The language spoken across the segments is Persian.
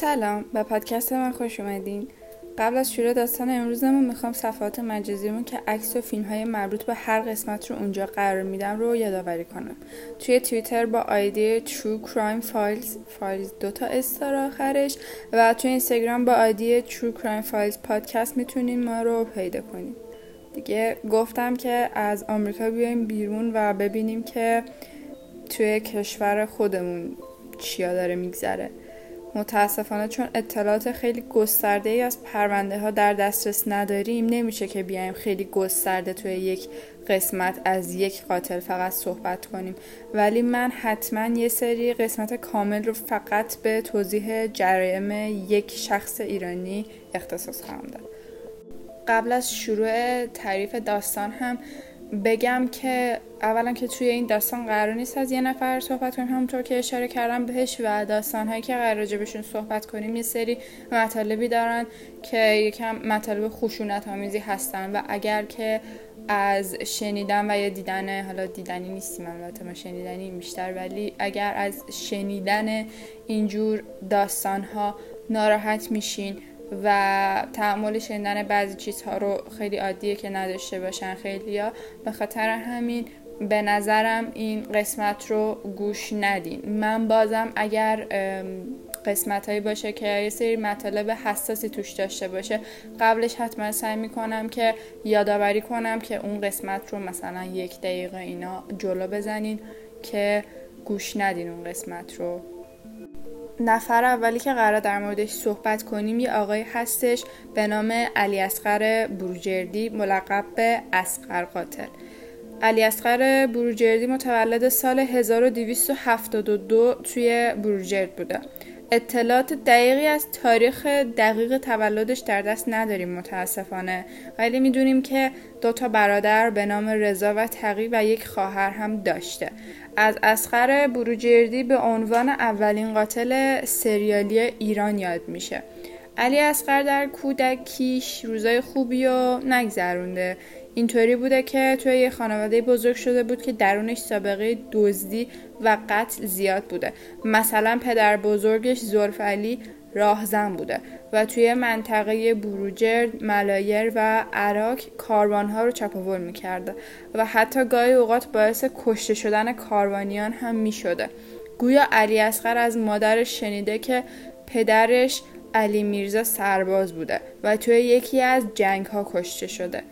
سلام. به پادکست من خوش اومدین. قبل از شروع داستان امروزمون می‌خوام صفحات مجازیمون که عکس و فیلم های مربوط به هر قسمت رو اونجا قرار میدم رو یادآوری کنم. توی توییتر با آیدی True Crime Files فایلز دوتا استار آخرش و توی اینستاگرام با آیدی True Crime Files پادکست می‌تونین ما رو پیدا کنید دیگه گفتم که از آمریکا بیایم بیرون و ببینیم که توی کشور خودمون چیا داره میگذره. متاسفانه چون اطلاعات خیلی گسترده ای از پرونده ها در دسترس نداریم نمیشه که بیایم خیلی گسترده توی یک قسمت از یک قاتل فقط صحبت کنیم. ولی من حتما یه سری قسمت کامل رو فقط به توضیح جرایم یک شخص ایرانی اختصاص خواهم داد. قبل از شروع تعریف داستان هم بگم که اولا که توی این داستان قرار نیست از یه نفر صحبت کنیم. همونطور که اشاره کردم بهش و داستان هایی که قرار بهشون صحبت کنیم یه سری مطالبی دارن که یکم مطالب خشونت آمیزی هستن و اگر که از شنیدن و یا دیدن حالا دیدنی نیستیم البته ما شنیدنی بیشتر ولی اگر از شنیدن اینجور داستان ها ناراحت میشین و تحمل شنیدن بعضی چیزها رو خیلی عادیه که نداشته باشن خیلی ها به خاطر همین به نظرم این قسمت رو گوش ندین. من بازم اگر قسمت هایی باشه که یه سری مطالب حساسی توش داشته باشه قبلش حتما سعی می‌کنم که یادآوری کنم که اون قسمت رو مثلا یک دقیقه اینا جلو بزنین که گوش ندین اون قسمت رو. نفر اولی که قرار در موردش صحبت کنیم یه آقای هستش به نام علی اسقر بروجردی ملقب به اسقر قاتل. علی اسقر بروجردی متولد سال 1272 توی بروجرد بوده. اطلاعات دقیقی از تاریخ دقیق تولدش در دست نداریم متاسفانه. ولی می‌دونیم که دو تا برادر به نام رضا و تقی و یک خواهر هم داشته. از اسخر بروجردی به عنوان اولین قاتل سریالی ایران یاد میشه. علی اسقر در کودکیش روزای خوبی و نگذرونده. اینطوری بوده که توی یه خانواده بزرگ شده بود که درونش سابقه دزدی و قتل زیاد بوده. مثلا پدر بزرگش زلف علی راهزن بوده و توی منطقه بروجرد، ملایر و عراق کاروانها رو چپاول می‌کرده و حتی گاهی اوقات باعث کشته شدن کاروانیان هم می‌شده. گویا علی اسقر از مادرش شنیده که پدرش علی میرزا سرباز بوده و توی یکی از جنگ ها کشته شده.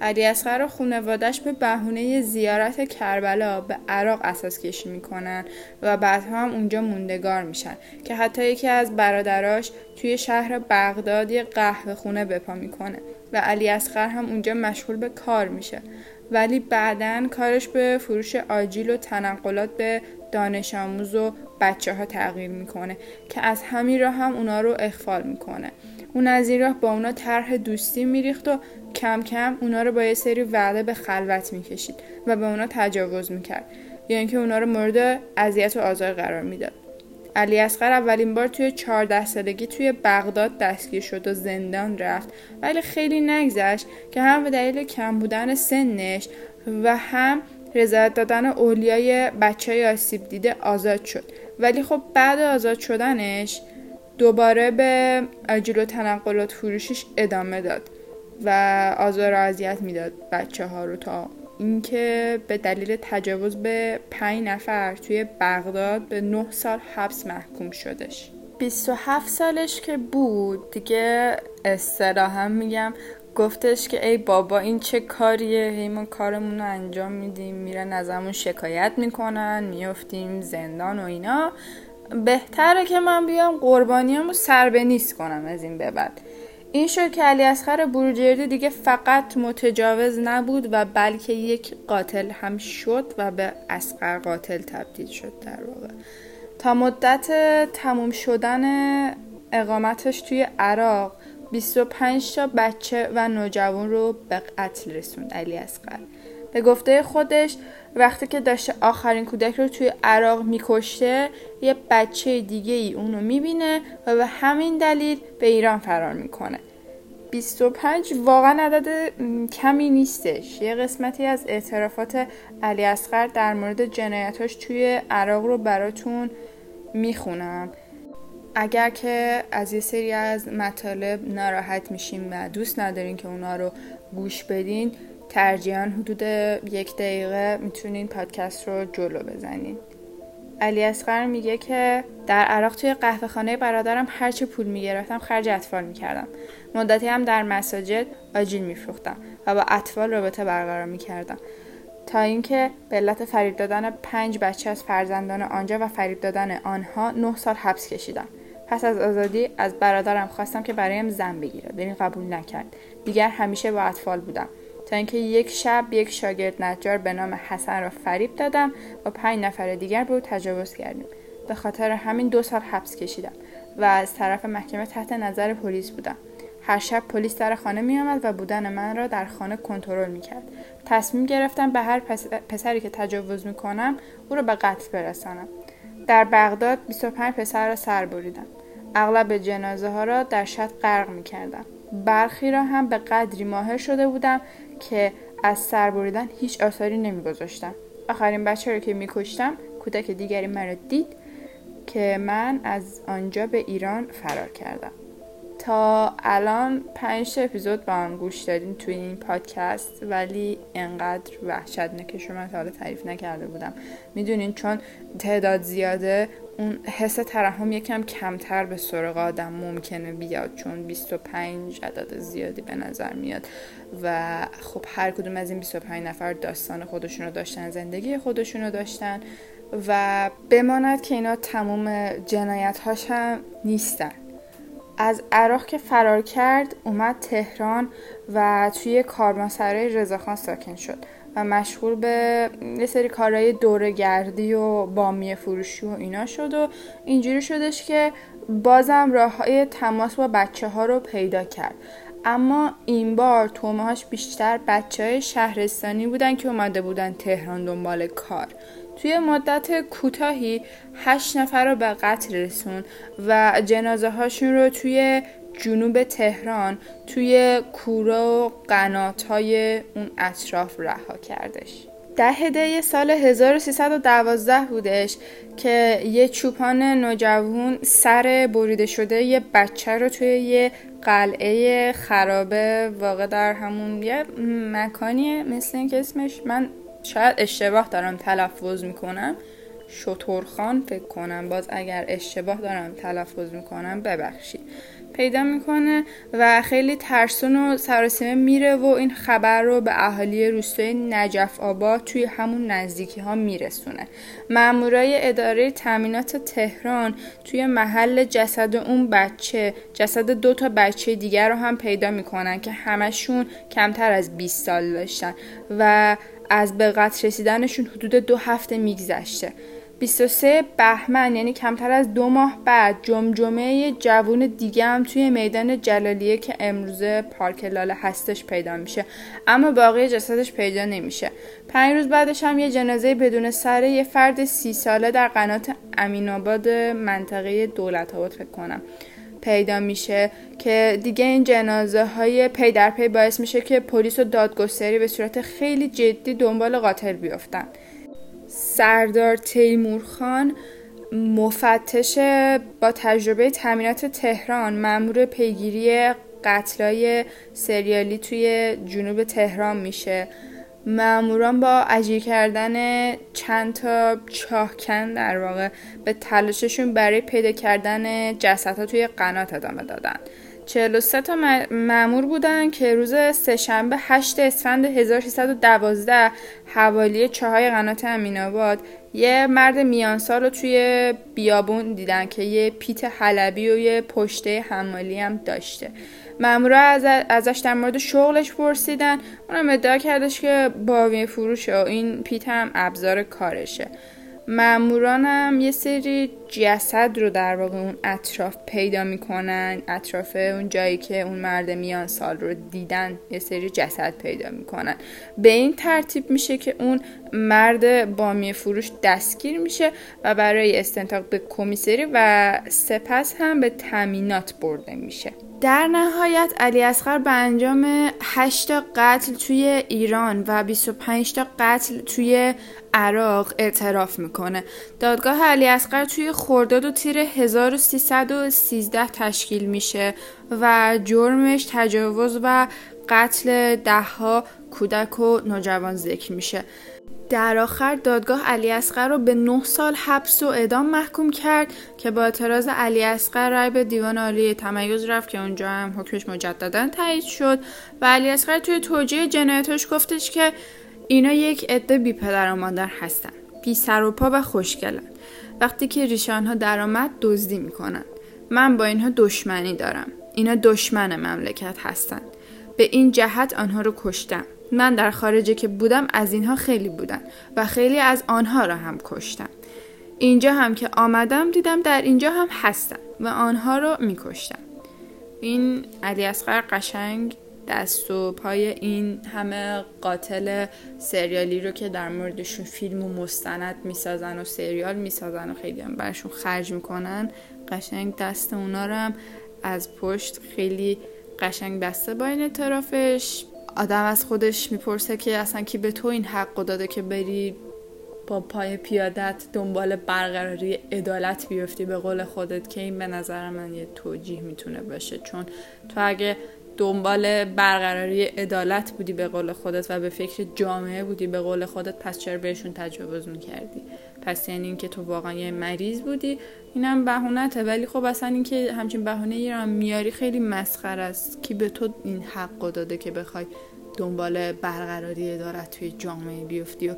علی اصغر و خانوادش به بهونه زیارت کربلا به عراق اساس کشی می‌کنن و بعدها هم اونجا موندگار میشن که حتی یکی از برادراش توی شهر بغداد یه قهوه خونه بپا می‌کنه و علی اصغر هم اونجا مشغول به کار میشه. ولی بعدا کارش به فروش آجیل و تنقلات به دانش آموز و بچه ها تغییر می‌کنه که از همین راه هم اونا رو اخفال می‌کنه. اون از این راه با اونا طرح دوستی میریخت و کم کم اونا رو با یه سری وعده به خلوت می‌کشید و به اونا تجاوز می‌کرد. یا اینکه اونا رو مورد اذیت و آزار قرار می‌داد. علی اصغر اولین بار توی 14 سالگی توی بغداد دستگیر شد و زندان رفت. ولی خیلی نگذشت که هم به دلیل کم بودن سنش و هم رضایت دادن اولیای بچه آسیب دیده آزاد شد. ولی خب بعد آزاد شدنش دوباره به اجل و تنقلات فروشش ادامه داد و آزار و اذیت می‌داد بچه ها رو تا اینکه به دلیل تجاوز به پنج نفر توی بغداد به نه سال حبس محکوم شدش. 27 سالش که بود دیگه هم میگم گفتش که ای بابا این چه کاریه؟ هی ما کارمون رو انجام میدیم میرن ازمون شکایت می‌کنن میفتیم زندان و اینا. بهتره که من بیام قربانیامو سر به نیست کنم از این به بعد. این شد که علی اسخر بروجردی دیگه فقط متجاوز نبود و بلکه یک قاتل هم شد و به اسقر قاتل تبدیل شد در واقع. تا مدت تموم شدن اقامتش توی عراق 25 تا بچه و نوجوان رو به قتل رسوند علی اسقر به گفته خودش وقتی که داشته آخرین کودک رو توی عراق میکشته یه بچه دیگه ای اونو می‌بینه و به همین دلیل به ایران فرار می‌کنه. 25 واقعا عدد کمی نیستش. یه قسمتی از اعترافات علی اصغر در مورد جنایتاش توی عراق رو براتون می‌خونم. اگر که از یه سری از مطالب ناراحت میشیم و دوست ندارین که اونا رو گوش بدین ترجیحاً حدود یک دقیقه می‌تونین پادکست رو جلو بزنین. علی اصغر میگه که در عراق توی قهوه خانه برادرم هرچه پول می‌گرفتم خرج اطفال می‌کردم. مدتی هم در مساجد آجیل میفروختم و با اطفال رابطه برقرار می‌کردم. تا اینکه به علت فریب دادن پنج بچه از فرزندان آنجا و فریب دادن آنها نه سال حبس کشیدم. پس از آزادی از برادرم خواستم که برایم زن بگیرد ولی قبول نکرد. دیگر همیشه با اطفال بودم. تا اینکه یک شب یک شاگرد نجار به نام حسن را فریب دادم و پنج نفر دیگر به او تجاوز کردیم به خاطر همین دو سال حبس کشیدم و از طرف محکمه تحت نظر پلیس بودم هر شب پلیس در خانه می آمد و بودن من را در خانه کنترل می کرد. تصمیم گرفتم به هر پسری که تجاوز می کنم او را به قتل برسانم. در بغداد 25 پسر را سر بریدم. اغلب جنازه ها را در شد غرق می کردم. برخی را هم به قدری ماهر شده بودم که از سر بریدن هیچ آثاری نمیگذاشتم. آخرین بچه رو که میکشتم کودک دیگری مرا دید که من از آنجا به ایران فرار کردم. تا الان پنج اپیزود با هم گوش دادیم توی این پادکست ولی انقدر وحشتناکش رو من تا حالا تعریف نکرده بودم. می‌دونین چون تعداد زیاده اون حس ترحم یکم کمتر به سراغ آدم ممکنه بیاد چون 25 عدد زیادی به نظر میاد. و خب هر کدوم از این 25 نفر داستان خودشونو داشتن زندگی خودشونو داشتن و بماند که اینا تموم جنایت هاش هم نیستن. از عراق که فرار کرد اومد تهران و توی کاروانسرای رضاخان ساکن شد و مشغول به یه سری کارهای دورگردی و بامیه فروشی و اینا شد و اینجوری شدش که بازم راه های تماس با بچه ها رو پیدا کرد. اما این بار تومه هاش بیشتر بچه های شهرستانی بودن که اومده بودن تهران دنبال کار. توی مدت کوتاهی هشت نفر رو به قتل رسون و جنازه هاشون رو توی جنوب تهران توی کوره و قنات های اون اطراف رها کردش. ده هده سال 1312 بودش که یه چوپان نوجوان سر بریده شده یه بچه رو توی یه قلعه خرابه واقع در همون یه مکانیه مثل اینکه اسمش من شاید اشتباه دارم تلفظ می‌کنم. شطورخان فکر کنم. باز اگر اشتباه دارم تلفظ می‌کنم ببخشید. پیدا می‌کنه و خیلی ترسون و سراسیمه میره و این خبر رو به اهالی روستای نجف آباد توی همون نزدیکی ها میرسونه. مامورای اداره تامینات تهران توی محل جسد اون بچه جسد دو تا بچه دیگر رو هم پیدا می‌کنن که همشون کمتر از 20 سال داشتن. و از به قتل رسیدنشون حدود دو هفته میگذشته. 23 بهمن یعنی کمتر از دو ماه بعد جمجمه جوون دیگه هم توی میدان جلالیه که امروزه پارک لاله هستش پیدا میشه. اما باقی جسدش پیدا نمیشه. پنج روز بعدش هم یه جنازه بدون سر یه فرد سی ساله در قنات امین آباد منطقه دولت آباد فکر کنم. پیدا میشه که دیگه این جنازه های پی در پی باعث میشه که پلیس و دادگستری به صورت خیلی جدی دنبال قاتل بیفتن سردار تیمور خان مفتش با تجربه تامینات تهران مأمور پیگیری قتلای سریالی توی جنوب تهران میشه. ماموران با اجیر کردن چند تا چاهکن در واقع به تلاششون برای پیدا کردن جسدها توی قنات ادامه دادن. 43 تا معمور بودن که روز سهشنبه 8 اسفند 1312 حوالی چاهای قنات امین آباد یه مرد میانسال رو توی بیابون دیدن که یه پیت حلبی و یه پشته حمالی هم داشته. مامورا از ازش در مورد شغلش پرسیدن. اونم ادعا کردش که باوی فروشه و این پیت هم ابزار کارشه. ماموران یه سری جسد رو در واقع اون اطراف پیدا می‌کنن. اطراف اون جایی که اون مرد میان سال رو دیدن یه سری جسد پیدا می‌کنن. به این ترتیب میشه که اون مرد بامی فروش دستگیر میشه و برای استنتاق به کمیسری و سپس هم به تامینات برده میشه. در نهایت علی اصغر به انجام 8 تا قتل توی ایران و 25 تا قتل توی عراق اعتراف می‌کنه. دادگاه علی اصغر توی خرداد و تیر 1313 تشکیل میشه و جرمش تجاوز و قتل دهها کودک و نوجوان ذکر میشه. در آخر دادگاه علی اصغر رو به 9 سال حبس و اعدام محکوم کرد که با اعتراض علی اصغر رای به دیوان عالی تمیز رفت که اونجا هم حکمش مجددا تایید شد و علی اصغر توی توجیه جنایتش گفتش که اینا یک عده بی پدر و مادر هستن بی سر و پا و خوشگلن. وقتی که ریشان ها درآمد دزدی می‌کنن من با اینها دشمنی دارم. اینا دشمن مملکت هستن. به این جهت آنها رو کشتم. من در خارجه که بودم از اینها خیلی بودن و خیلی از آنها را هم کشتم. اینجا هم که آمدم دیدم در اینجا هم هستم و آنها رو میکشتم این علی اصغر قشنگ دست و پای این همه قاتل سریالی رو که در موردشون فیلم و مستند می‌سازن و سریال می‌سازن و خیلی هم برشون خرج می‌کنن قشنگ دست اونا رو هم از پشت خیلی قشنگ دسته با این اعترافش. آدم از خودش می‌پرسه که اصلا کی به تو این حق داده که بری با پای پیادت دنبال برقراری عدالت بیفتی به قول خودت که این به نظر من یه توجیه می‌تونه باشه. چون تو اگه دنبال برقراری عدالت بودی به قول خودت و به فکر جامعه بودی. به قول خودت پس چرا بهشون تجاوز می‌کردی؟ پس یعنی اینکه تو واقعا یه مریض بودی. اینم بهونته. ولی خب اصلا اینکه همچین بهونه ایران میاری خیلی مسخر است. کی به تو این حق داده که بخوای دنبال برقراری عدالت توی جامعه بیفتی و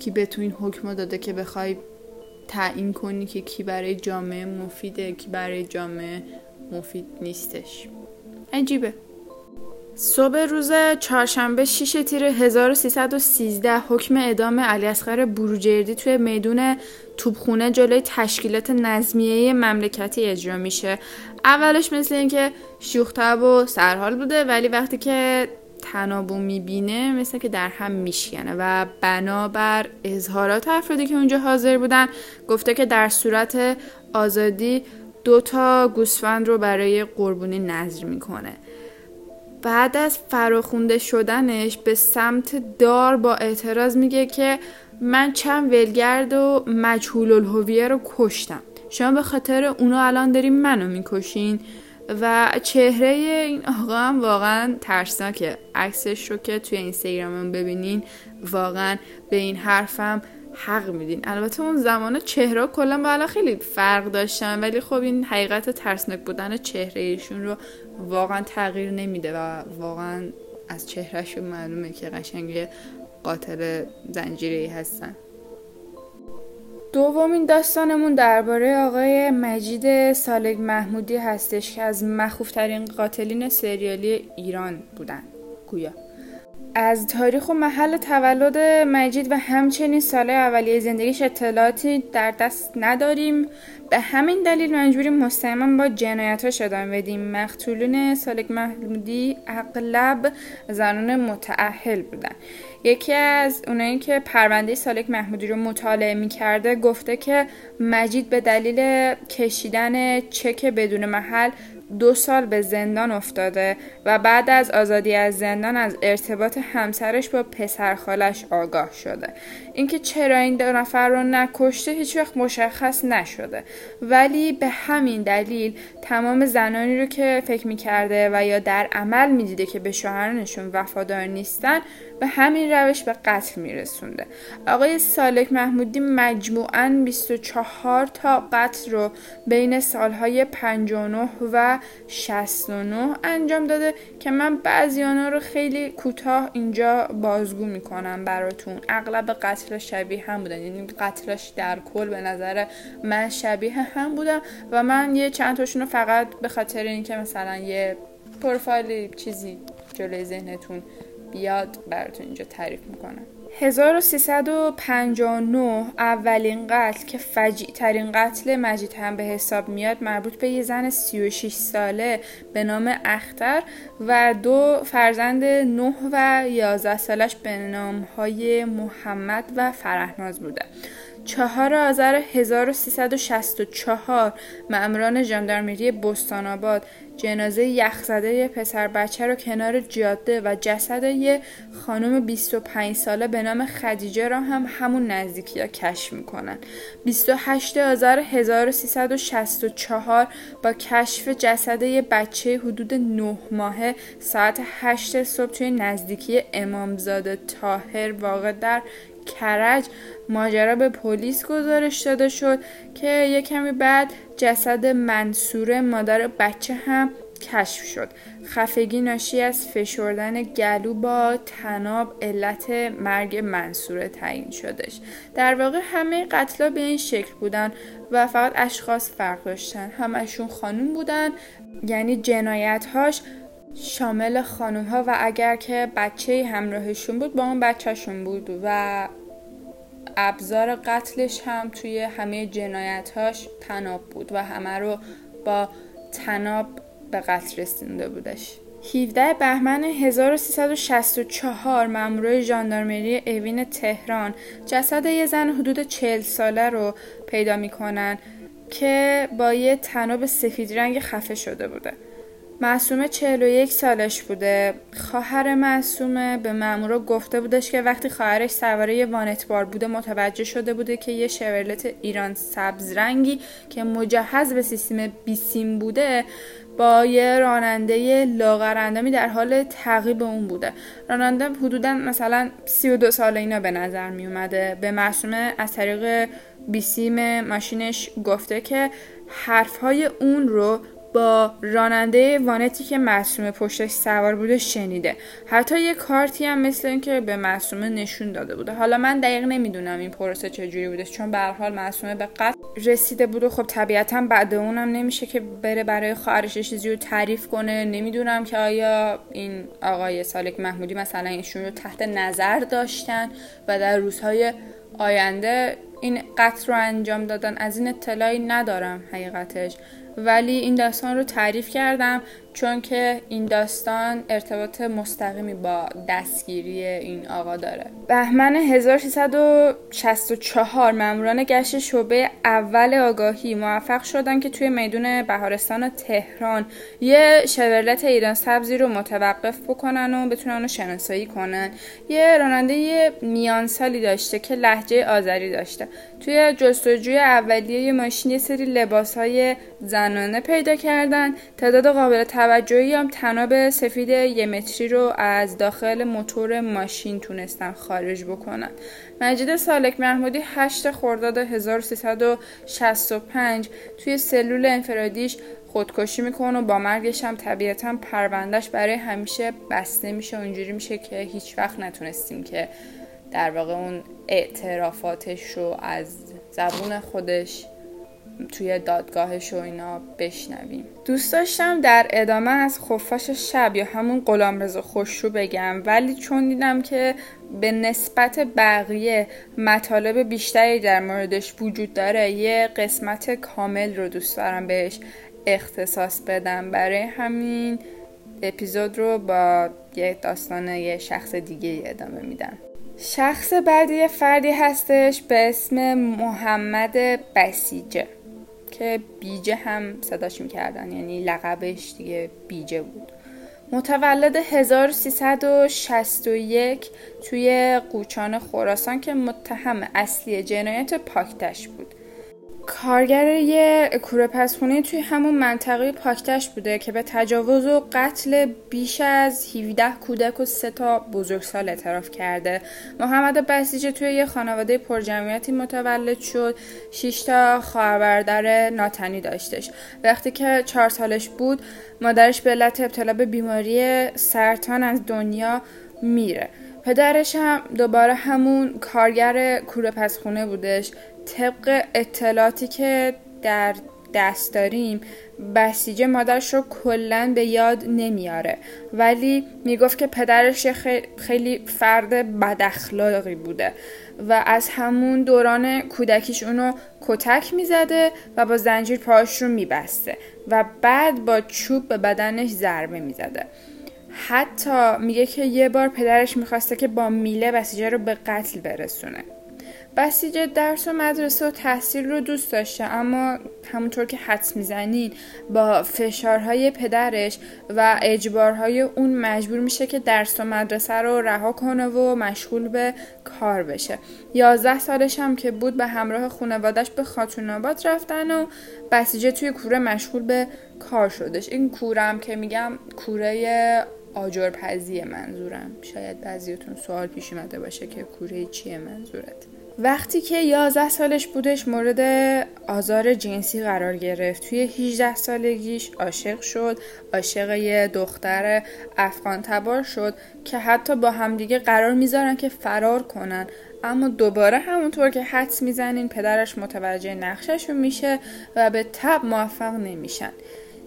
کی به تو این حکم داده که بخوای تعیین کنی که کی برای جامعه مفیده کی برای جامعه مفید نیستش؟ عجیبه. صبح روز چهارشنبه 6 تیر 1313 حکم اعدام علی اصغر بروجردی توی میدون توبخونه جلوی تشکیلات نظمیه مملکتی اجرا میشه. اولش مثل اینکه شوختب و سرحال بوده ولی وقتی که تنابو می‌بینه مثل که در هم میشکنه و بنابر اظهارات افرادی که اونجا حاضر بودن گفته که در صورت آزادی دو تا گوسفند رو برای قربونی نظر می‌کنه. بعد از فراخونده شدنش به سمت دار با اعتراض میگه که من چند ولگرد و مجهول الهویه رو کشتم. شما به خاطر اونا الان داریم منو می‌کشین و چهره این آقا هم واقعا ترسناکه. عکسش رو که توی اینستاگرامم ببینین واقعا به این حرفم حق میدین. البته اون زمان چهره کلا بالا خیلی فرق داشتن ولی خب این حقیقت ترسناک بودن چهره ایشون رو واقعا تغییر نمیده و واقعا از چهرهشون معلومه که قشنگ قاتل زنجیری هستن. دومین داستانمون درباره آقای مجید سالگ محمودی هستش که از مخوفترین قاتلین سریالی ایران بودن. گویا. از تاریخ و محل تولد مجید و همچنین سال اولیه زندگیش اطلاعاتی در دست نداریم. به همین دلیل مجبوریم مستقیما با جنایتاش ادامه بدیم. مقتولون سالک محمودی اغلب زنان متعهل بودن. یکی از اونایی که پرونده سالک محمودی رو مطالعه می‌کرده گفته که مجید به دلیل کشیدن چک بدون محل دو سال به زندان افتاده و بعد از آزادی از زندان از ارتباط همسرش با پسرخالش آگاه شده. اینکه چرا این دو نفر رو نکشته هیچ وقت مشخص نشده. ولی به همین دلیل تمام زنانی رو که فکر می‌کرده و یا در عمل می‌دیده که به شوهرانشون وفادار نیستن به همین روش به قتل میرسونده. آقای سالک محمودی مجموعاً 24 تا قتل رو بین سالهای 59 و 69 انجام داده که من بعضی آنها رو خیلی کوتاه اینجا بازگو می‌کنم براتون. اغلب قتل شبیه هم بودن. یعنی قتلش در کل به نظر من شبیه هم بودم و من یه چند تاشون رو فقط به خاطر اینکه مثلا یه پروفایل چیزی جلوی ذهنتون بیاد براتون اینجا تعریف می‌کنم. 1359 اولین قتل که فجیع ترین قتل مجید هم به حساب میاد مربوط به یه زن 36 ساله به نام اختر و دو فرزند 9 و 11 سالش به نام های محمد و فرهناز بوده. چهار آذر 1364 مأموران ژاندارمری بستان آباد جنازه یخزده پسر بچه رو کنار جاده و جسد یه خانم 25 ساله به نام خدیجه را هم همون نزدیکی ها کشف می‌کنن. 28 آذر 1364 با کشف جسد یه بچه حدود 9 ماهه ساعت 8 صبح توی نزدیکی امامزاده تاهر واقع در کرج ماجرا به پلیس گزارش داده شد که یه کمی بعد جسد منصور مادر بچه هم کشف شد. خفگی ناشی از فشردن گلو با تناب علت مرگ منصوره تعیین شدش. در واقع همه قتلا به این شکل بودن و فقط اشخاص فرق داشتن. همشون خانوم بودن یعنی جنایت هاش شامل خانوم ها و اگر که بچه همراهشون بود با اون بچهشون بود و ابزار قتلش هم توی همه جنایتهاش تناب بود و همه رو با تناب به قتل رسونده بودش. 17 بهمن 1364 مامورای ژاندارمری اوین تهران جسد یه زن حدود 40 ساله رو پیدا می‌کنن که با یه تناب سفید رنگ خفه شده بوده. معصومه 41 سالش بوده. خواهر معصومه به مامورا گفته بودش که وقتی خواهرش سواره یه وانتبار بوده متوجه شده بوده که یه شورلت ایران سبز رنگی که مجهز به سیستم بیسیم بوده با یه راننده لاغرندمی در حال تعقیب اون بوده. راننده حدودا مثلا 32 سال اینا به نظر می اومده. به معصومه از طریق بیسیم ماشینش گفته که حرفهای اون رو با راننده وانتی که معصومه پشتش سوار بوده شنیده. حتی یه کارتی هم مثل اینکه به معصومه نشون داده بوده. حالا من دقیق نمی‌دونم این پروسه چجوری بوده چون به حال معصومه به قتل رسیده بود و خب طبیعتا بعد اونم نمیشه که بره برای خواهرش چیزی رو تعریف کنه. نمی‌دونم که آیا این آقای سالک محمودی مثلا ایشون رو تحت نظر داشتن و در روزهای آینده این قتل رو انجام دادن. از این اطلاعی ندارم حقیقتش. ولی این داستان رو تعریف کردم. چون که این داستان ارتباط مستقیمی با دستگیری این آقا داره. بهمن 1364 ماموران گشت شعبه اول آگاهی موفق شدن که توی میدون بهارستان تهران یه شورلت ایران سبزی رو متوقف بکنن و بتونن رو شناسایی کنن. یه راننده میان سالی داشته که لحجه آذری داشته. توی جستجوی اولیه یه ماشین یه سری لباس های زنانه پیدا کردن. تعداد قابل توجهی هم تناب سفید یه متری رو از داخل موتور ماشین تونستن خارج بکنن. مجید سالک محمودی 8 خرداد 1365 توی سلول انفرادیش خودکشی می‌کنه و با مرگش هم طبیعتا پروندهش برای همیشه بسته میشه. و اینجوری میشه که هیچ وقت نتونستیم که در واقع اون اعترافاتش رو از زبون خودش توی دادگاهش و اینا بشنویم. دوست داشتم در ادامه از خفاش شب یا همون رضا خوشرو بگم ولی چون دیدم که به نسبت بقیه مطالب بیشتری در موردش وجود داره یه قسمت کامل رو دوست دارم بهش اختصاص بدم. برای همین اپیزود رو با یه داستان یه شخص دیگه ادامه میدم. شخص بعدی فردی هستش به اسم محمد بسیجه. که بیجه هم صداش می‌کردن یعنی لقبش دیگه بیجه بود. متولد 1361 توی قوچان خراسان که متهم اصلی جنایت پاکتش بود. کارگر یه کوره پسخونه توی همون منطقه پاکتش بوده که به تجاوز و قتل بیش از 17 کودک و سه تا بزرگسال اعتراف کرده. محمد بسیجه توی یه خانواده پرجمعیتی متولد شد. 6 تا خواهر ناتنی داشتش. وقتی که چهار سالش بود مادرش به علت ابتلا به بیماری سرطان از دنیا میره. پدرش هم دوباره همون کارگر کوره پسخونه بودش. طبق اطلاعاتی که در دست داریم بسیجه مادرش رو کلا به یاد نمیاره. ولی می‌گفت که پدرش خیلی فرد بداخلاقی بوده و از همون دوران کودکیش اونو کتک می‌زده و با زنجیر پاهاش رو میبسته و بعد با چوب به بدنش ضربه می‌زده. حتی میگه که یه بار پدرش می‌خواسته که با میله بسیجه رو به قتل برسونه. بسیج درس و مدرسه و تحصیل رو دوست داشته. اما همونطور که حدس می‌زنین با فشارهای پدرش و اجبارهای اون مجبور میشه که درس و مدرسه رو رها کنه و مشغول به کار بشه. یازده سالش هم که بود به همراه خانوادش به خاتون آباد رفتن و بسیجه توی کوره مشغول به کار شدش. این کورم که میگم کوره آجرپزی منظورم. شاید بعضیتون سوال پیش اومده باشه که کوره چیه منظورت. وقتی که 11 سالش بودش مورد آزار جنسی قرار گرفت. توی 18 سالگیش عاشق شد عاشق یه دختر افغان تبار شد که حتی با همدیگه قرار می‌ذارن که فرار کنن. اما دوباره همونطور که حدس می‌زنین پدرش متوجه نقششون میشه و به تب موفق نمیشن.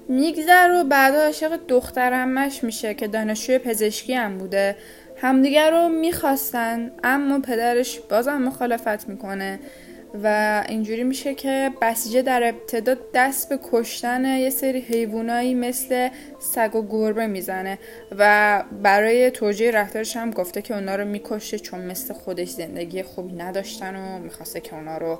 میگذر و بعدا عاشق دخترمش میشه که دانشجوی پزشکی هم بوده. همدیگر رو می‌خواستن اما پدرش بازم مخالفت می‌کنه و اینجوری میشه که بسیجه در ابتدا دست به کشتن یه سری حیوانایی مثل سگ و گربه می‌زنه و برای توجیه رفتارش هم گفته که اونا رو می‌کشه چون مثل خودش زندگی خوبی نداشتن و می‌خواسته که اونا رو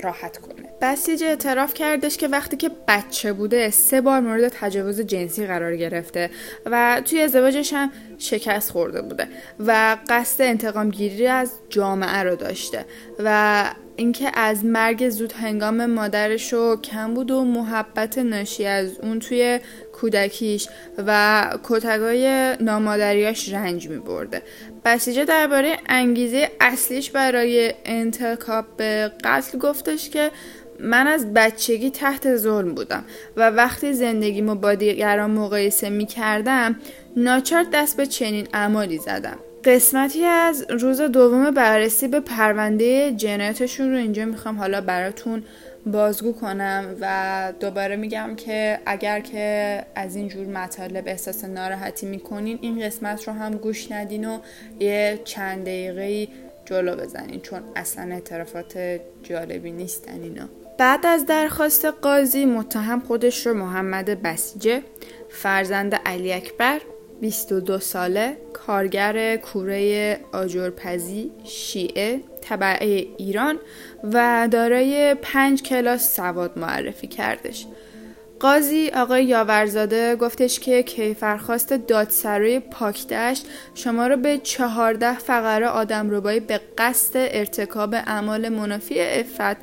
راحت کنه. بسیج اعتراف کردش که وقتی که بچه بوده سه بار مورد تجاوز جنسی قرار گرفته و توی ازدواجش هم شکست خورده بوده و قصد انتقام گیری از جامعه رو داشته و اینکه از مرگ زود هنگام مادرش کم بود و محبت ناشی از اون توی کودکیش و کتگای نامادریاش رنج می برده بسیجه درباره انگیزه اصلیش برای انتخاب به قتل گفتش که من از بچگی تحت ظلم بودم و وقتی زندگیمو با دیگران مقایسه می کردم ناچار دست به چنین اعمالی زدم. قسمتی از روز دوم بررسی به پرونده جنایتشون رو اینجا می‌خوام حالا براتون بازگو کنم و دوباره میگم که اگر که از این جور مطالب احساس ناراحتی می‌کنین این قسمت رو هم گوش ندین و یه چند دقیقه جلو بزنین چون اصلا اعترافات جالبی نیستن اینا. بعد از درخواست قاضی متهم خودش رو محمد بسیجه فرزند علی اکبر 22 ساله کارگر کوره آجرپزی شیعه طبعه ایران و دارای پنج کلاس سواد معرفی کردش. قاضی آقای یاورزاده گفتش که کیفرخواست دادسرای پاکدشت شما رو به چهارده فقره آدم روبایی به قصد ارتکاب اعمال منافی افت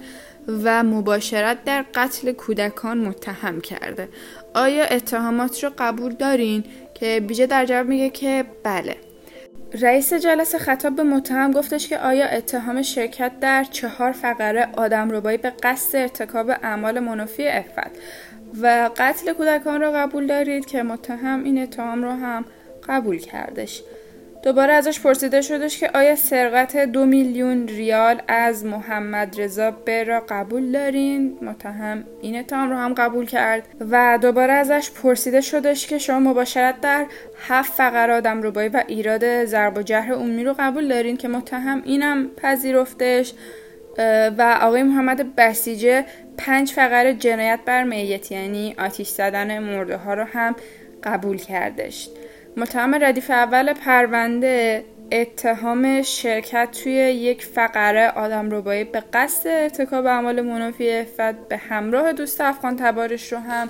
و مباشرت در قتل کودکان متهم کرده. آیا اتهامات رو قبول دارین؟ که بیجه در جواب میگه که بله. رئیس جلسه خطاب به متهم گفتش که آیا اتهام شرکت در چهار فقره آدم ربایی به قصد ارتکاب اعمال منافی افت و قتل کودکان را قبول دارید که متهم این اتهام رو هم قبول کردش. دوباره ازش پرسیده شدش که آیا سرقت دو میلیون ریال از محمد رضا بر را قبول دارین؟ متهم این اتهام رو هم قبول کرد. و دوباره ازش پرسیده شدش که شما مباشرت در هفت فقر آدم روبایی و ایراد ضرب و جهر عمومی رو قبول دارین که متهم اینم پذیرفتش. و آقای محمد بسیجه پنج فقر جنایت بر میت یعنی آتیش زدن مرده ها رو هم قبول کردش. متهم ردیف اول پرونده اتهام شرکت توی یک فقره آدم روبایی به قصد ارتکاب اعمال منافی افت به همراه دوست افغان تبارش رو هم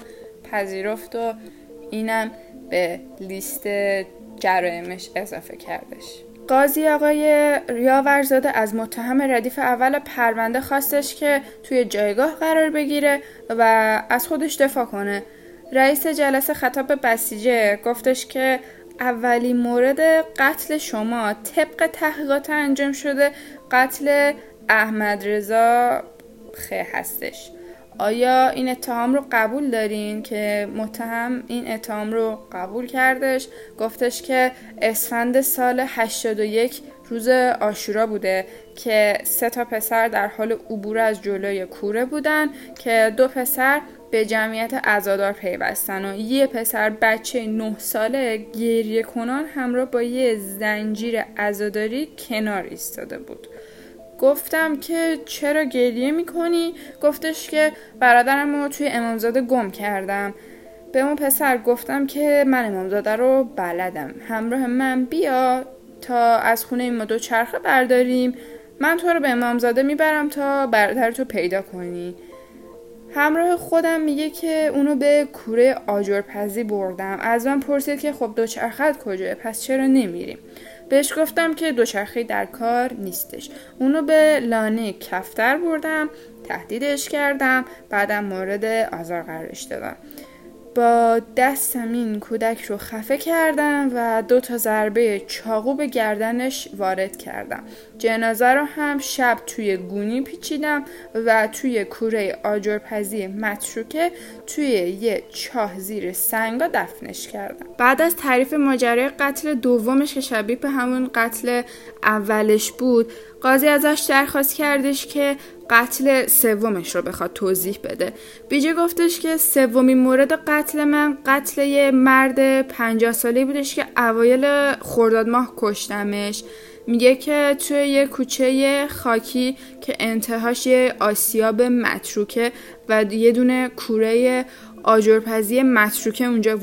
پذیرفت و اینم به لیست جرائمش اضافه کردش. قاضی آقای ریاورزاده از متهم ردیف اول پرونده خواستش که توی جایگاه قرار بگیره و از خودش دفاع کنه. رئیس جلسه خطاب بسیجه گفتش که اولین مورد قتل شما طبق تحقیقات انجام شده قتل احمد رضا خه هستش. آیا این اتهام رو قبول دارین که متهم این اتهام رو قبول کردش؟ گفتش که اسفند سال 81 روز آشورا بوده که سه تا پسر در حال عبور از جلوی کوره بودن که دو پسر به جمعیت ازادار پیوستن و یه پسر بچه نه ساله گریه کنان همراه با یه زنجیر ازاداری کنار ایستاده بود. گفتم که چرا گریه می‌کنی؟ گفتش که برادرم رو توی امامزاده گم کردم. به اون پسر گفتم که من امامزاده رو بلدم. همراه من بیا تا از خونه ما دو چرخه برداریم. من تو رو به امامزاده می‌برم تا برادر تو پیدا کنی. همراه خودم میگه که اونو به کوره آجرپزی بردم. از من پرسید که خب دوچرخت کجاه؟ پس چرا نمیریم؟ بهش گفتم که دوچرخه در کار نیستش. اونو به لانه کفتر بردم تهدیدش کردم بعدم مورد آزار قرارش دادم. با دستم این کودک رو خفه کردم و دو تا ضربه چاقو به گردنش وارد کردم. جنازه رو هم شب توی گونی پیچیدم و توی کوره آجرپزی متروکه توی یه چاه زیر سنگا دفنش کردم. بعد از تعریف ماجرای قتل دومش که شبیه به همون قتل اولش بود قاضی ازش درخواست کردش که قتل سومش رو بخواد توضیح بده. بیجه گفتش که سومین مورد قتل من قتل یه مرد پنجاه ساله بودش که اوایل خرداد ماه کشتمش. میگه که توی یه کوچه خاکی که انتهاش یه آسیاب متروکه و یه دونه کوره آجرپزی متروکه اونجا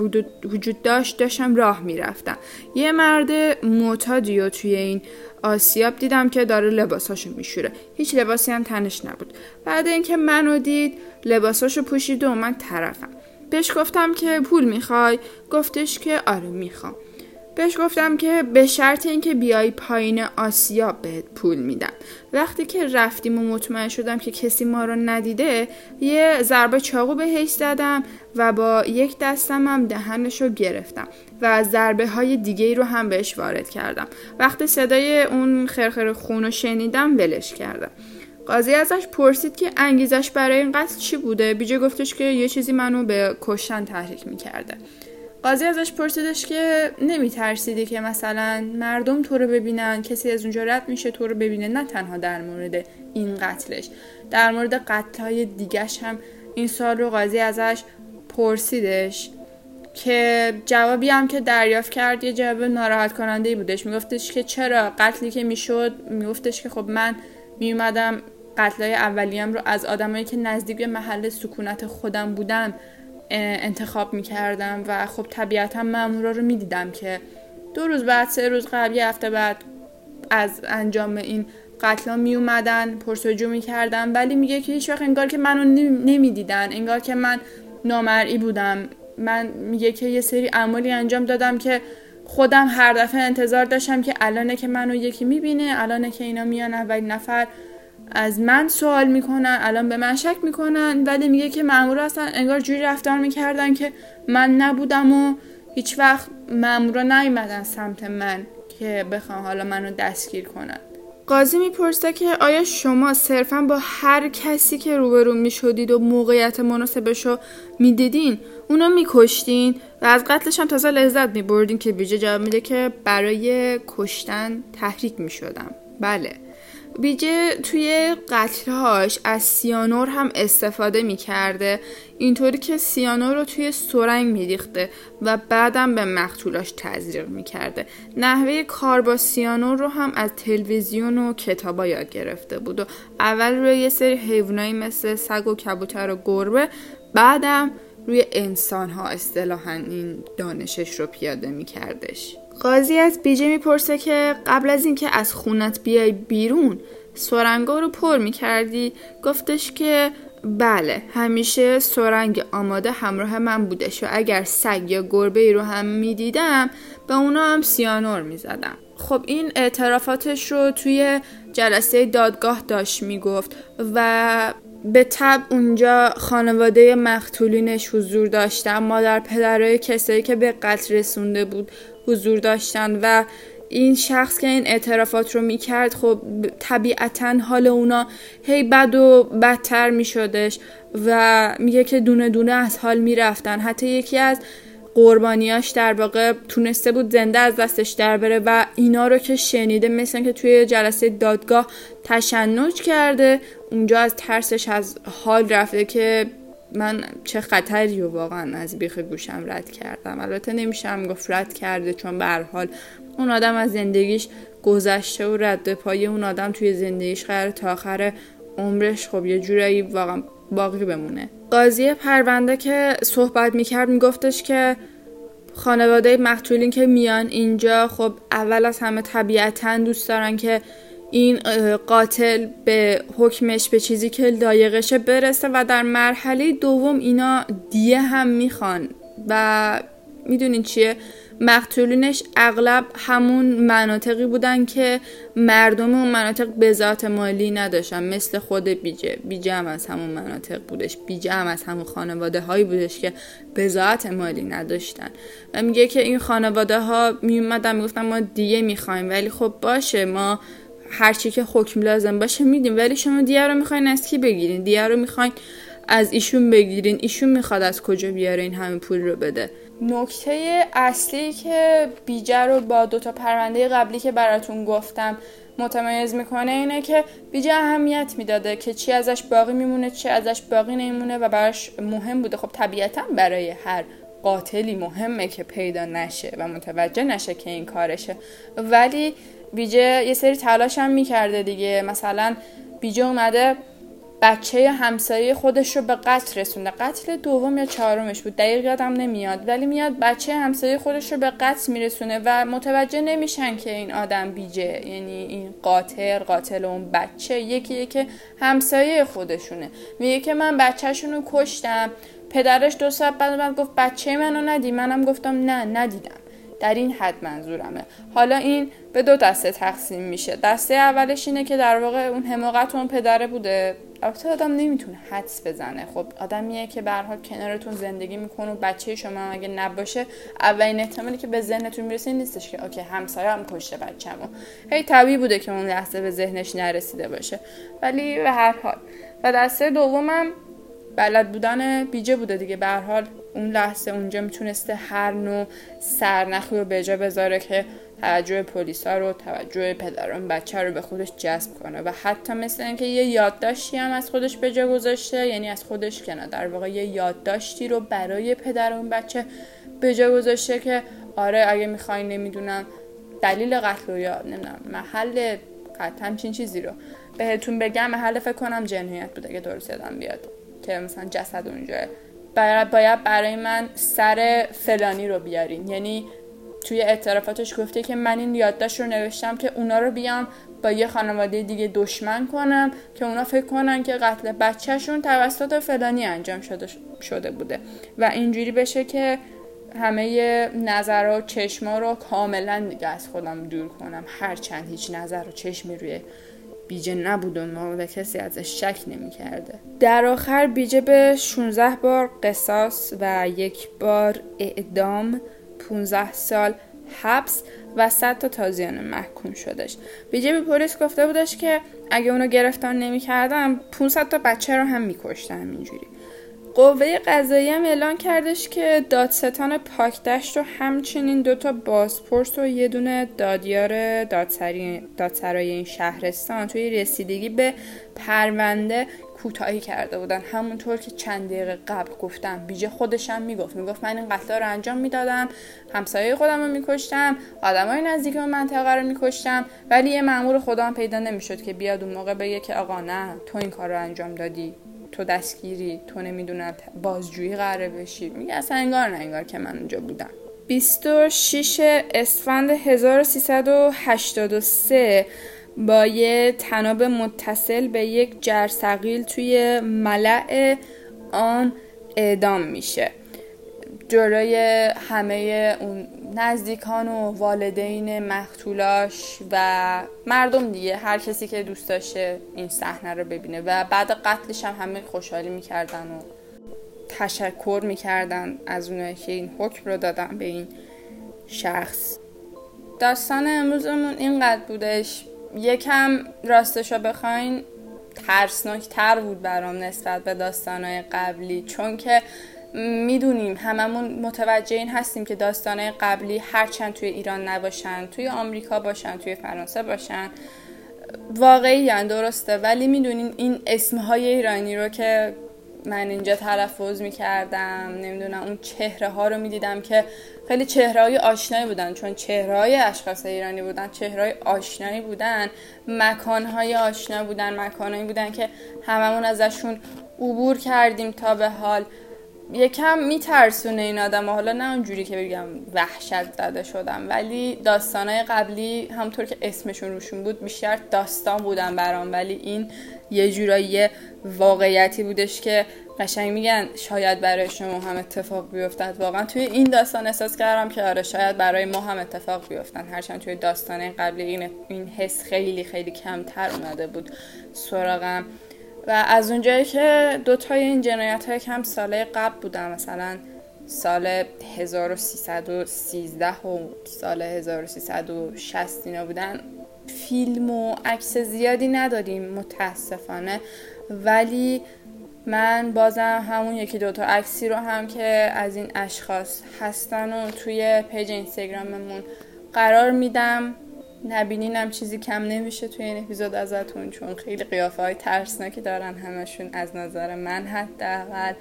وجود داشت داشتم راه می‌رفتم. یه مرد معتادی و توی این آسیاب دیدم که داره لباساشو میشوره. هیچ لباسی هم تنش نبود. بعد اینکه منو دید لباساشو پوشید و اومد طرفم. بهش گفتم که پول می‌خوای؟ گفتش که آره می‌خوام. بهش گفتم که به شرط اینکه بیای پایین آسیا بهت پول میدم. وقتی که رفتیم و مطمئن شدم که کسی ما رو ندیده یه ضربه چاقو بهش زدم و با یک دستم هم دهنش رو گرفتم و ضربه های دیگه رو هم بهش وارد کردم. وقتی صدای اون خرخر خون رو شنیدم ولش کردم. قاضی ازش پرسید که انگیزش برای این قتل چی بوده؟ بیجه گفتش که یه چیزی منو به کشتن تحریک می‌کرده. قاضی ازش پرسیدش که نمی ترسیدی که مثلا مردم تو رو ببینن کسی از اونجا رد میشه تو رو ببینه. نه تنها در مورد این قتلش در مورد قتل های دیگش هم این سال رو قاضی ازش پرسیدش که جوابی هم که دریافت کرد یه جواب ناراحت کننده ای بودش. میگفتش که چرا قتلی که می‌شد؟ میگفتش که خب من میومدم قتلای اولیم رو از آدمایی که نزدیک به محل سکونت خودم بودن انتخاب می‌کردم و خب طبیعتا مامورا رو می‌دیدم که دو روز بعد سه روز قبل یه هفته بعد از انجام این قتلا می اومدن پرسجو می‌کردن ولی میگه که هیچ وقت انگار که منو نمی‌دیدن انگار که من نامرئی بودم. من میگه که یه سری اعمالی انجام دادم که خودم هر دفعه انتظار داشتم که الانه که منو یکی می‌بینه الانه که اینا میان اولین نفر از من سوال می‌کنن الان به من شک می‌کنن ولی میگه که مامورا اصلا انگار جوری رفتار می‌کردن که من نبودم و هیچ وقت مامورا نیومدن سمت من که بخوان حالا منو دستگیر کنن. قاضی می‌پرسه که آیا شما صرفا با هر کسی که روبرو می‌شدید و موقعیت مناسبش رو می‌دیدین اونو میکشتین؟ و از قتلش هم تازه لذت میبردین که بیجه جواب میده که برای کشتن تحریک می‌شدم. بله. بیجه توی قتلهاش از سیانور هم استفاده می‌کرده. اینطوری که سیانور رو توی سرنگ میریخته و بعدم به مقتولاش تزریق می‌کرده. نحوه کار با سیانور رو هم از تلویزیون و کتابا یاد گرفته بود و اول روی یه سری حیوانایی مثل سگ و کبوتر و گربه بعدم روی انسان ها این دانشش رو پیاده میکردش. قاضی از بیجه می‌پرسه که قبل از اینکه از خونت بیای بیرون سرنگا رو پر می‌کردی. گفتش که بله همیشه سرنگ آماده همراه من بودش و اگر سگ یا گربه ای رو هم می‌دیدم به اونا هم سیانور می‌زدم. خب این اعترافاتش رو توی جلسه دادگاه داشت می‌گفت و به تب اونجا خانواده مقتولینش حضور داشتن مادر پدرای کسایی که به قتل رسونده بود حضور داشتن و این شخص که این اعترافات رو می‌کرد خب طبیعتا حال اونا هی بد و بدتر میشدش و میگه که دونه دونه از حال می‌رفتن. حتی یکی از قربانیاش در واقع تونسته بود زنده از دستش در بره و اینا رو که شنیده مثل که توی جلسه دادگاه تشنج کرده اونجا از ترسش از حال رفته که من چه خطری رو واقعا از بیخ گوشم رد کردم. البته نمیشم گفت رد کرده چون به حال اون آدم از زندگیش گذشته و رد پای اون آدم توی زندگیش قرار تا آخر عمرش خب یه جورایی واقعا باقی بمونه. قاضی پرونده که صحبت می‌کرد میگفتش که خانواده مقتولین که میان اینجا خب اول از همه طبیعتا دوست دارن که این قاتل به حکمش به چیزی که لایقشه برسه و در مرحله دوم اینا دیه هم می‌خوان و می‌دونین چیه؟ مقتولینش اغلب همون مناطقی بودن که مردم اون مناطق به ذات مالی نداشتن مثل خود بیجه. بیجه هم از همون مناطق بودش. بیجه هم از همون خانواده هایی بودش که به ذات مالی نداشتن. و میگه که این خانواده ها میومدن می‌گفتن ما دیگه می‌خوایم ولی خب باشه ما هرچی که حکم لازم باشه میدیم ولی شما دیگه رو می‌خواین از کی بگیرین؟ دیگه رو می‌خواین از ایشون بگیرین. ایشون می‌خواد از کجا بیاره این همه پول رو بده؟ نکته اصلی که بیجه رو با دوتا پرونده قبلی که براتون گفتم متمایز می‌کنه اینه که بیجه اهمیت می‌داده که چی ازش باقی میمونه چی ازش باقی نمیمونه و براش مهم بوده. خب طبیعتا برای هر قاتلی مهمه که پیدا نشه و متوجه نشه که این کارشه. ولی بیجه یه سری تلاش هم می‌کرده دیگه. مثلا بیجه اومده بچه همسایه خودش رو به قتل رسونده. قتل دوم یا چهارمش بود. دقیق یادم نمیاد. ولی میاد بچه همسایه خودش رو به قتل میرسونه و متوجه نمیشن که این آدم بیجه. یعنی این قاتل قاتل اون بچه. یکی که همسایه خودشونه. میگه که من بچهشون رو کشتم. پدرش دو ساعت بعد من گفت بچه منو ندی. منم گفتم نه ندیدم. در این حد منظورمه. حالا این به دو دسته تقسیم میشه. دسته اولش اینه که در واقع اون حماقت اون پدره بوده. البته آدم نمی‌تونه حدس بزنه. خب آدمیه که به حال کنارتون زندگی می‌کنه و بچه شما اگه نباشه اولین احتمالی که به ذهنتون می‌رسه این نیستش که اوکی همسایه هم کشته بچه‌مو هی طبیعی بوده که اون لحظه به ذهنش نرسیده باشه. ولی به هر حال. و دسته دومم بلد بودن بیجه بوده دیگه. به حال اون لحظه اونجا می‌تونسته هر نوع سرنخی رو به جا بذاره که توجه پلیسا رو توجه پدران بچه رو به خودش جذب کنه. و حتی مثل اینکه یه یادداشتی هم از خودش به جا گذاشته یعنی از خودش که نه در واقع یه یادداشتی رو برای پدر اون بچه به جا گذاشته که آره اگه می‌خوای نمی‌دونم دلیل قتل و یا نمی‌دونم محل قتل همچین چیزی رو بهتون بگم محل فکر کنم جنایت بوده که درست یادم بیاد که مثلا جسد اونجا باید برای من سر فلانی رو بیارین یعنی توی اعترافاتش گفته که من این یادداشت رو نوشتم که اونا رو بیام با یه خانواده دیگه دشمن کنم که اونا فکر کنن که قتل بچهشون توسط فلانی انجام شده, شده بوده. و اینجوری بشه که همه نظر و چشما رو کاملا دیگه از خودم دور کنم. هرچند هیچ نظر و چشمی روی بیجه نبود و کسی ازش شک نمی کرده. در آخر بیجه به 16 بار قصاص و یک بار اعدام 15 سال حبس و 100 تا تازیانه محکوم شدش بیجه به پلیس گفته بودش که اگه اونو گرفتار نمی‌کردن 500 تا بچه رو هم میکشتن همینجوری قوه قضایی هم اعلان کردش که دادستان پاکدشت و همچنین دوتا بازپرس و یه دونه دادیار دادسرای این شهرستان توی رسیدگی به پرونده کوتاهی کرده بودن. همونطور که چند دقیقه قبل گفتم بیجه خودشم می‌گفت. می‌گفت من این قتل رو انجام می‌دادم همسایه خودم رو میکشتم آدمای نزدیک اون منطقه رو میکشتم ولی یه مامور خدا پیدا نمی‌شد که بیاد اون موقع بگه که آقا نه تو این کار رو انجام دادی. تو دستگیری تو نمی‌دونم بازجویی قراره بشی. میگه اصلا انگار نه انگار که من اونجا بودم. 26 اسفند 1383 با یه تناب متصل به یک جرثقیل توی ملع آن اعدام میشه. جلوی همه اون نزدیکان و والدین مقتولاش و مردم دیگه هر کسی که دوست داشته این صحنه رو ببینه. و بعد قتلش هم همه خوشحالی می‌کردن و تشکر می‌کردن از اونایی که این حکم رو دادن به این شخص. داستان امروزمون اینقدر بودش یکم راستشو بخواین ترسناک تر بود برام نسبت به داستانهای قبلی. چون که می‌دونیم هممون متوجه این هستیم که داستانهای قبلی هرچند توی ایران نباشن توی آمریکا باشن توی فرانسه باشن واقعی درسته. ولی می‌دونیم این اسمهای ایرانی رو که من اینجا تلفظ می‌کردم نمی‌دونم اون چهره ها رو می‌دیدم که خیلی چهره های آشنایی بودن چون چهره های اشخاص ایرانی بودن چهره های آشنایی بودن مکان های آشنا بودن مکانهایی بودن که هممون ازشون عبور کردیم تا به حال. یکم میترسونه این آدم حالا نه اونجوری که بگم وحشت زده شدم ولی داستانهای قبلی همطور که اسمشون روشون بود بیشتر داستان بودن برام. ولی این یه جورایی واقعیتی بودش که قشنگ میگن شاید برای شما هم اتفاق بیفتد. واقعا توی این داستان احساس کردم که آره شاید برای ما هم اتفاق بیفتن. هرچند توی داستان قبلی این, این حس خیلی خیلی کمتر اومده بود. سراغم و از اونجایی که دوتای این جنایت های کم ساله قبل بودن مثلا سال 1313 و سال 1360 اینا بودن فیلم و عکس زیادی نداریم متاسفانه. ولی من بازم همون یکی دوتا عکسی رو هم که از این اشخاص هستن و توی پیج اینستاگراممون قرار میدم. نبینینم چیزی کم نمیشه توی این اپیزود ازتون چون خیلی قیافه های ترسناکی دارن همشون از نظر من حداقل.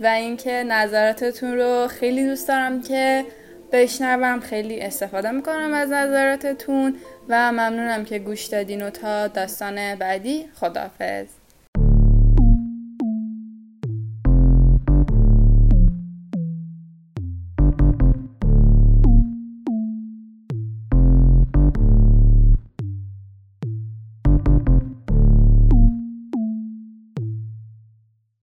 و اینکه نظراتتون رو خیلی دوست دارم که بشنوم خیلی استفاده می‌کنم از نظراتتون و ممنونم که گوش دادین و تا داستان بعدی خدافز